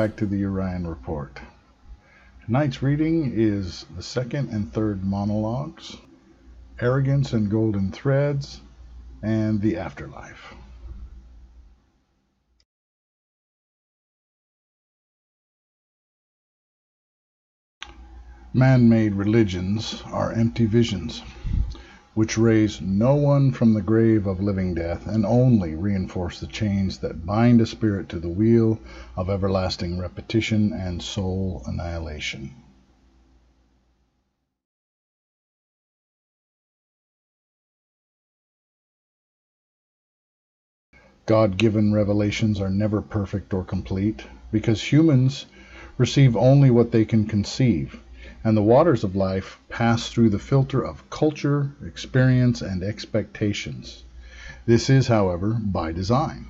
back to the Orion Report. Tonight's reading is the second and third monologues, Arrogance and Golden Threads, and the Afterlife. Man made religions are empty visions which raise no one from the grave of living death, and only reinforce the chains that bind a spirit to the wheel of everlasting repetition and soul annihilation. God given revelations are never perfect or complete, because humans receive only what they can conceive and the waters of life pass through the filter of culture, experience, and expectations. This is, however, by design.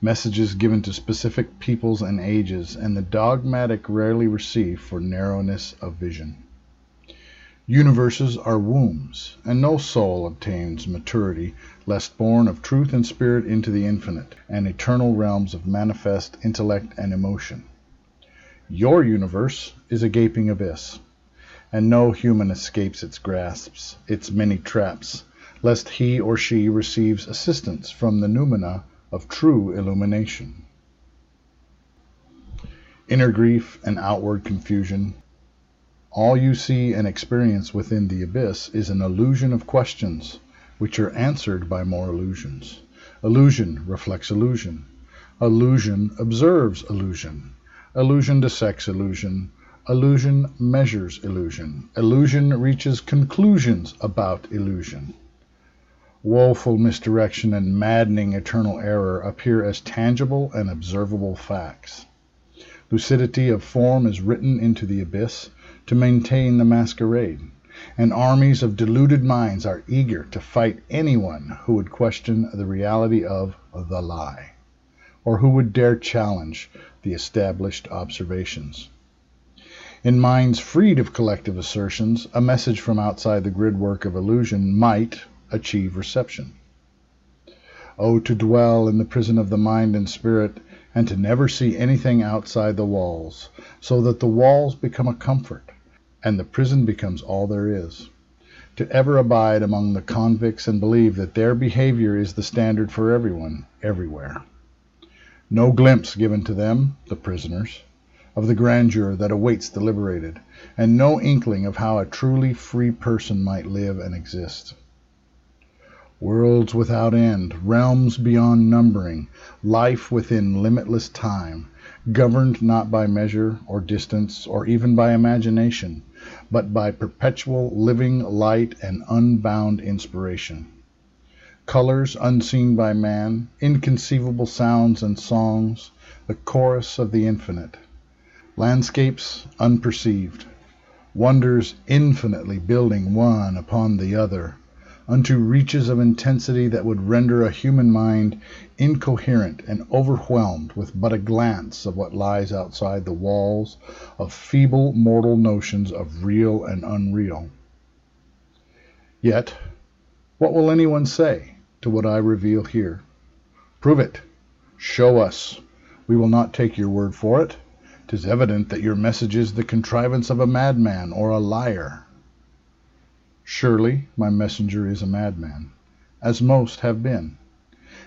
Messages given to specific peoples and ages, and the dogmatic rarely received for narrowness of vision. Universes are wombs, and no soul obtains maturity lest born of truth and spirit into the infinite and eternal realms of manifest intellect and emotion. Your universe is a gaping abyss, and no human escapes its grasps, its many traps, lest he or she receives assistance from the noumena of true illumination. Inner grief and outward confusion. All you see and experience within the abyss is an illusion of questions, which are answered by more illusions. Illusion reflects illusion. Illusion observes illusion. Illusion to sex illusion. Illusion measures illusion. Illusion reaches conclusions about illusion. Woeful misdirection and maddening eternal error appear as tangible and observable facts. Lucidity of form is written into the abyss to maintain the masquerade, and armies of deluded minds are eager to fight anyone who would question the reality of the lie, or who would dare challenge the established observations. In minds freed of collective assertions, a message from outside the gridwork of illusion might achieve reception. Oh, to dwell in the prison of the mind and spirit, and to never see anything outside the walls, so that the walls become a comfort, and the prison becomes all there is. To ever abide among the convicts and believe that their behavior is the standard for everyone, everywhere. No glimpse given to them, the prisoners, of the grandeur that awaits the liberated, and no inkling of how a truly free person might live and exist. Worlds without end, realms beyond numbering, life within limitless time, governed not by measure or distance or even by imagination, but by perpetual living light and unbound inspiration colors unseen by man, inconceivable sounds and songs, the chorus of the infinite, landscapes unperceived, wonders infinitely building one upon the other, unto reaches of intensity that would render a human mind incoherent and overwhelmed with but a glance of what lies outside the walls of feeble mortal notions of real and unreal. Yet, what will anyone say? To what I reveal here. Prove it. Show us. We will not take your word for it. 'Tis evident that your message is the contrivance of a madman or a liar. Surely my messenger is a madman, as most have been,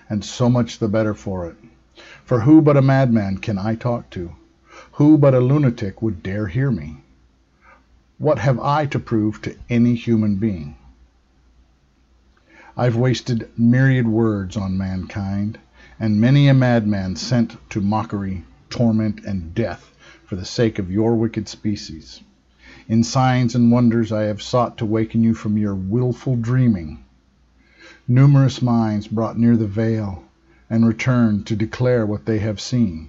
and so much the better for it. For who but a madman can I talk to? Who but a lunatic would dare hear me? What have I to prove to any human being? I've wasted myriad words on mankind, and many a madman sent to mockery, torment, and death for the sake of your wicked species. In signs and wonders I have sought to waken you from your wilful dreaming. Numerous minds brought near the veil, and returned to declare what they have seen.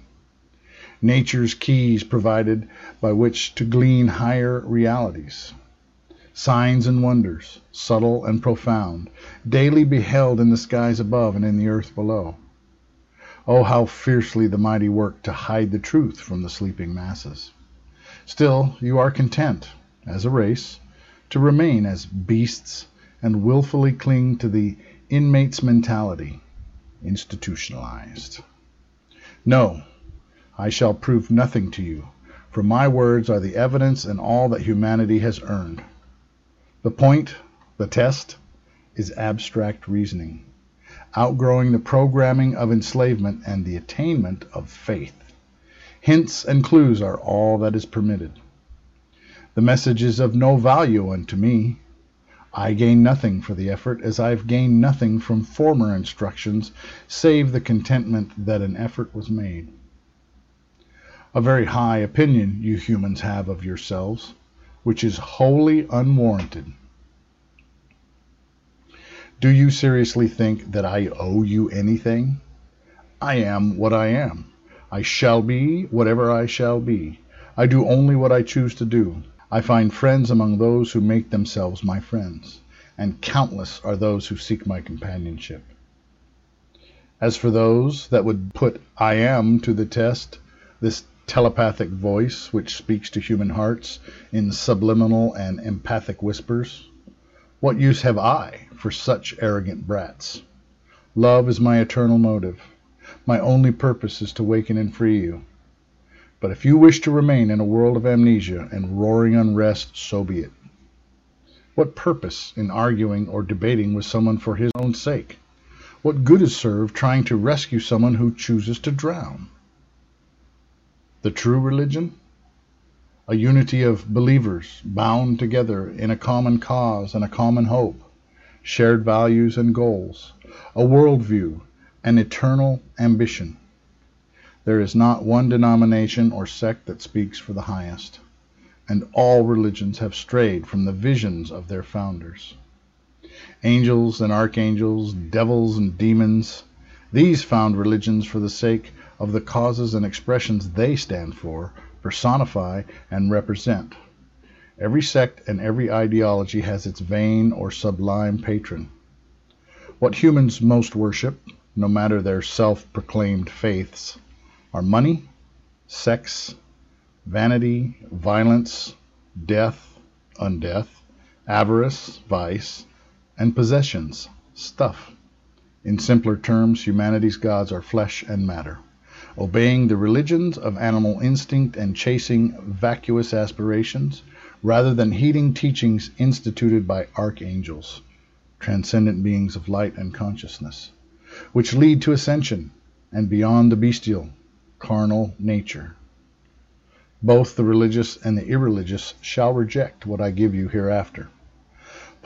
Nature's keys provided by which to glean higher realities signs and wonders, subtle and profound, daily beheld in the skies above and in the earth below. Oh, how fiercely the mighty work to hide the truth from the sleeping masses! Still, you are content, as a race, to remain as beasts and wilfully cling to the inmate's mentality, institutionalized. No, I shall prove nothing to you, for my words are the evidence and all that humanity has earned. The point, the test, is abstract reasoning, outgrowing the programming of enslavement and the attainment of faith. Hints and clues are all that is permitted. The message is of no value unto me. I gain nothing for the effort, as I have gained nothing from former instructions, save the contentment that an effort was made. A very high opinion you humans have of yourselves, which is wholly unwarranted. Do you seriously think that I owe you anything? I am what I am. I shall be whatever I shall be. I do only what I choose to do. I find friends among those who make themselves my friends, and countless are those who seek my companionship. As for those that would put I am to the test, this telepathic voice which speaks to human hearts in subliminal and empathic whispers, what use have I for such arrogant brats? Love is my eternal motive. My only purpose is to waken and free you. But if you wish to remain in a world of amnesia and roaring unrest, so be it. What purpose in arguing or debating with someone for his own sake? What good is served trying to rescue someone who chooses to drown? The true religion? A unity of believers bound together in a common cause and a common hope, shared values and goals, a world view, an eternal ambition. There is not one denomination or sect that speaks for the highest, and all religions have strayed from the visions of their founders. Angels and archangels, devils and demons, these found religions for the sake of the causes and expressions they stand for, personify, and represent. Every sect and every ideology has its vain or sublime patron. What humans most worship, no matter their self proclaimed faiths, are money, sex, vanity, violence, death, undeath, avarice, vice, and possessions, stuff. In simpler terms, humanity's gods are flesh and matter, obeying the religions of animal instinct and chasing vacuous aspirations, rather than heeding teachings instituted by archangels, transcendent beings of light and consciousness, which lead to ascension and beyond the bestial carnal nature. Both the religious and the irreligious shall reject what I give you hereafter.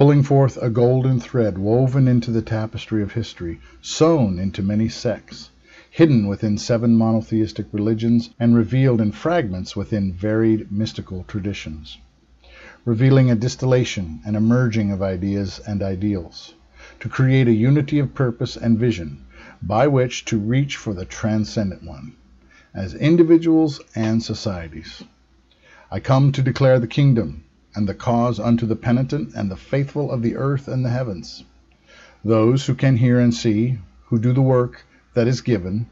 Pulling forth a golden thread woven into the tapestry of history, sewn into many sects, hidden within seven monotheistic religions, and revealed in fragments within varied mystical traditions, revealing a distillation and a merging of ideas and ideals, to create a unity of purpose and vision by which to reach for the transcendent one as individuals and societies. I come to declare the kingdom and the cause unto the penitent and the faithful of the earth and the heavens. Those who can hear and see, who do the work that is given,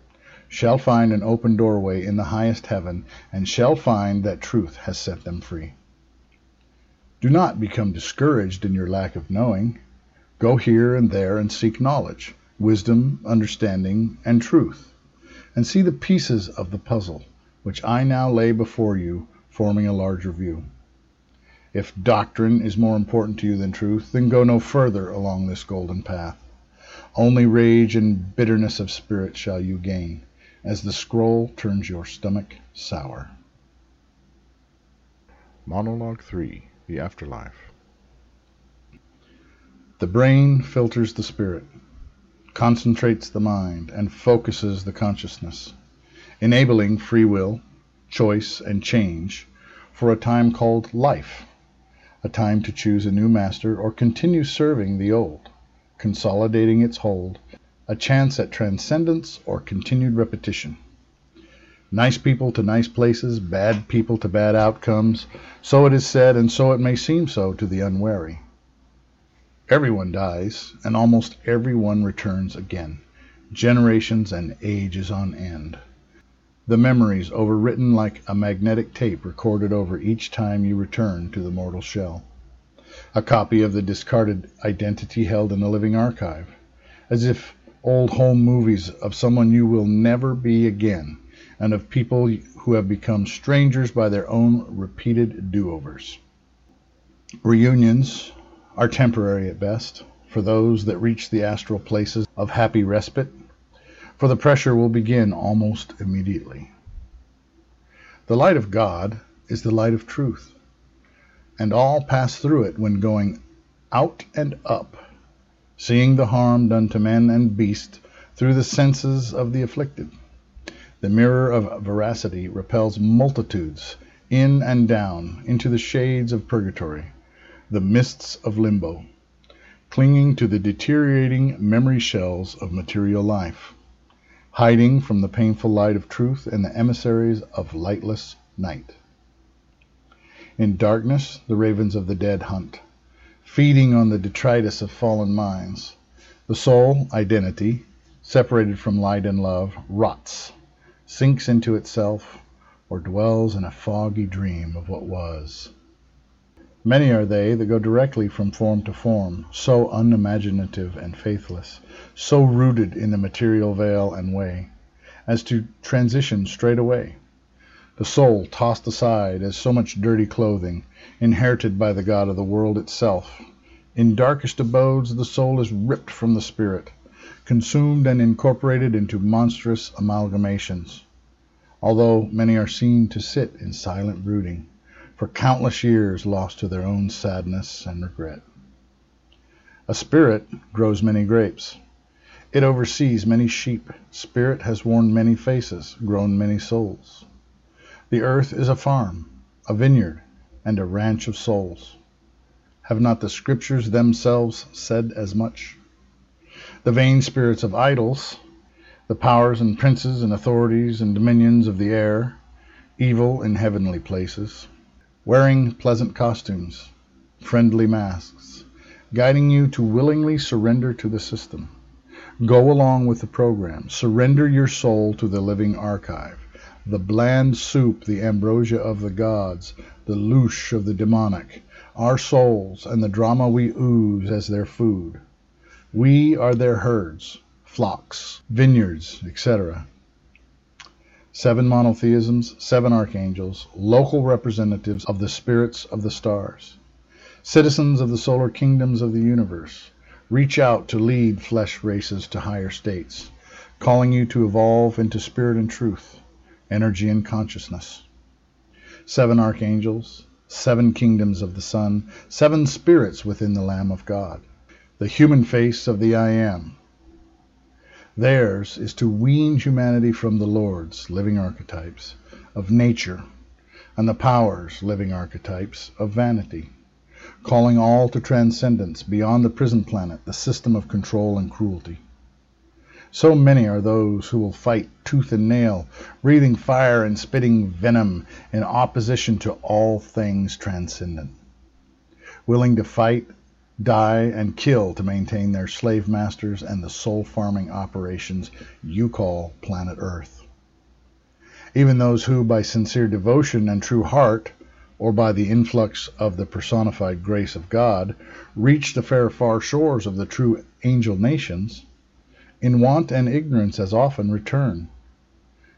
shall find an open doorway in the highest heaven, and shall find that truth has set them free. Do not become discouraged in your lack of knowing. Go here and there and seek knowledge, wisdom, understanding, and truth and see the pieces of the puzzle, which I now lay before you, forming a larger view. If doctrine is more important to you than truth, then go no further along this golden path. Only rage and bitterness of spirit shall you gain, as the scroll turns your stomach sour. Monologue 3 The Afterlife The brain filters the spirit concentrates the mind, and focuses the consciousness, enabling free will, choice, and change for a time called life, a time to choose a new master or continue serving the old, consolidating its hold, a chance at transcendence or continued repetition. Nice people to nice places, bad people to bad outcomes, so it is said, and so it may seem so to the unwary. Everyone dies, and almost everyone returns again, generations and ages on end. The memories overwritten like a magnetic tape recorded over each time you return to the mortal shell. A copy of the discarded identity held in the living archive, as if old home movies of someone you will never be again, and of people who have become strangers by their own repeated do overs. Reunions are temporary at best for those that reach the astral places of happy respite, for the pressure will begin almost immediately. The light of God is the light of truth, and all pass through it when going out and up, seeing the harm done to men and beast through the senses of the afflicted. The mirror of veracity repels multitudes in and down into the shades of purgatory the mists of limbo, clinging to the deteriorating memory shells of material life, hiding from the painful light of truth and the emissaries of lightless night. In darkness the ravens of the dead hunt, feeding on the detritus of fallen minds. The soul, identity, separated from light and love, rots, sinks into itself, or dwells in a foggy dream of what was. Many are they that go directly from form to form, so unimaginative and faithless, so rooted in the material veil and way, as to transition straight away. The soul tossed aside as so much dirty clothing, inherited by the God of the world itself. In darkest abodes the soul is ripped from the spirit, consumed and incorporated into monstrous amalgamations, although many are seen to sit in silent brooding for countless years lost to their own sadness and regret. A spirit grows many grapes. It oversees many sheep. Spirit has worn many faces, grown many souls. The earth is a farm, a vineyard, and a ranch of souls. Have not the scriptures themselves said as much? The vain spirits of idols, the powers and princes and authorities and dominions of the air, evil in heavenly places, wearing pleasant costumes, friendly masks, guiding you to willingly surrender to the system. Go along with the program. Surrender your soul to the living archive. The bland soup, the ambrosia of the gods, the loosh of the demonic, our souls, and the drama we ooze as their food. We are their herds, flocks, vineyards, etc seven monotheisms, seven archangels, local representatives of the spirits of the stars, citizens of the solar kingdoms of the universe, reach out to lead flesh races to higher states, calling you to evolve into spirit and truth, energy and consciousness. Seven archangels, seven kingdoms of the sun, seven spirits within the Lamb of God, the human face of the I Am, Theirs is to wean humanity from the lords, living archetypes, of nature, and the powers, living archetypes, of vanity, calling all to transcendence beyond the prison planet, the system of control and cruelty. So many are those who will fight tooth and nail, breathing fire and spitting venom in opposition to all things transcendent, willing to fight die, and kill to maintain their slave masters and the soul farming operations you call planet Earth. Even those who, by sincere devotion and true heart, or by the influx of the personified grace of God, reach the fair far shores of the true angel nations, in want and ignorance as often return,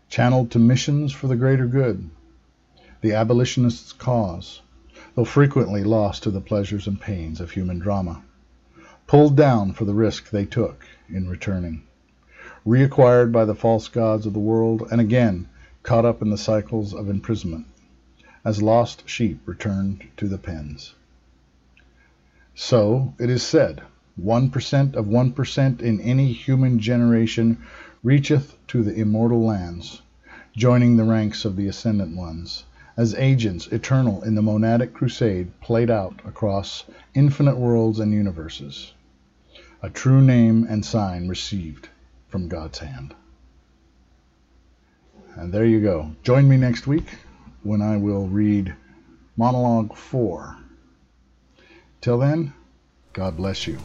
channeled to missions for the greater good, the abolitionist's cause, though frequently lost to the pleasures and pains of human drama, pulled down for the risk they took in returning, reacquired by the false gods of the world, and again caught up in the cycles of imprisonment, as lost sheep returned to the pens. So it is said, one per cent of one per cent in any human generation reacheth to the immortal lands, joining the ranks of the ascendant ones as agents eternal in the monadic crusade played out across infinite worlds and universes. A true name and sign received from God's hand. And there you go. Join me next week when I will read Monologue 4. Till then, God bless you.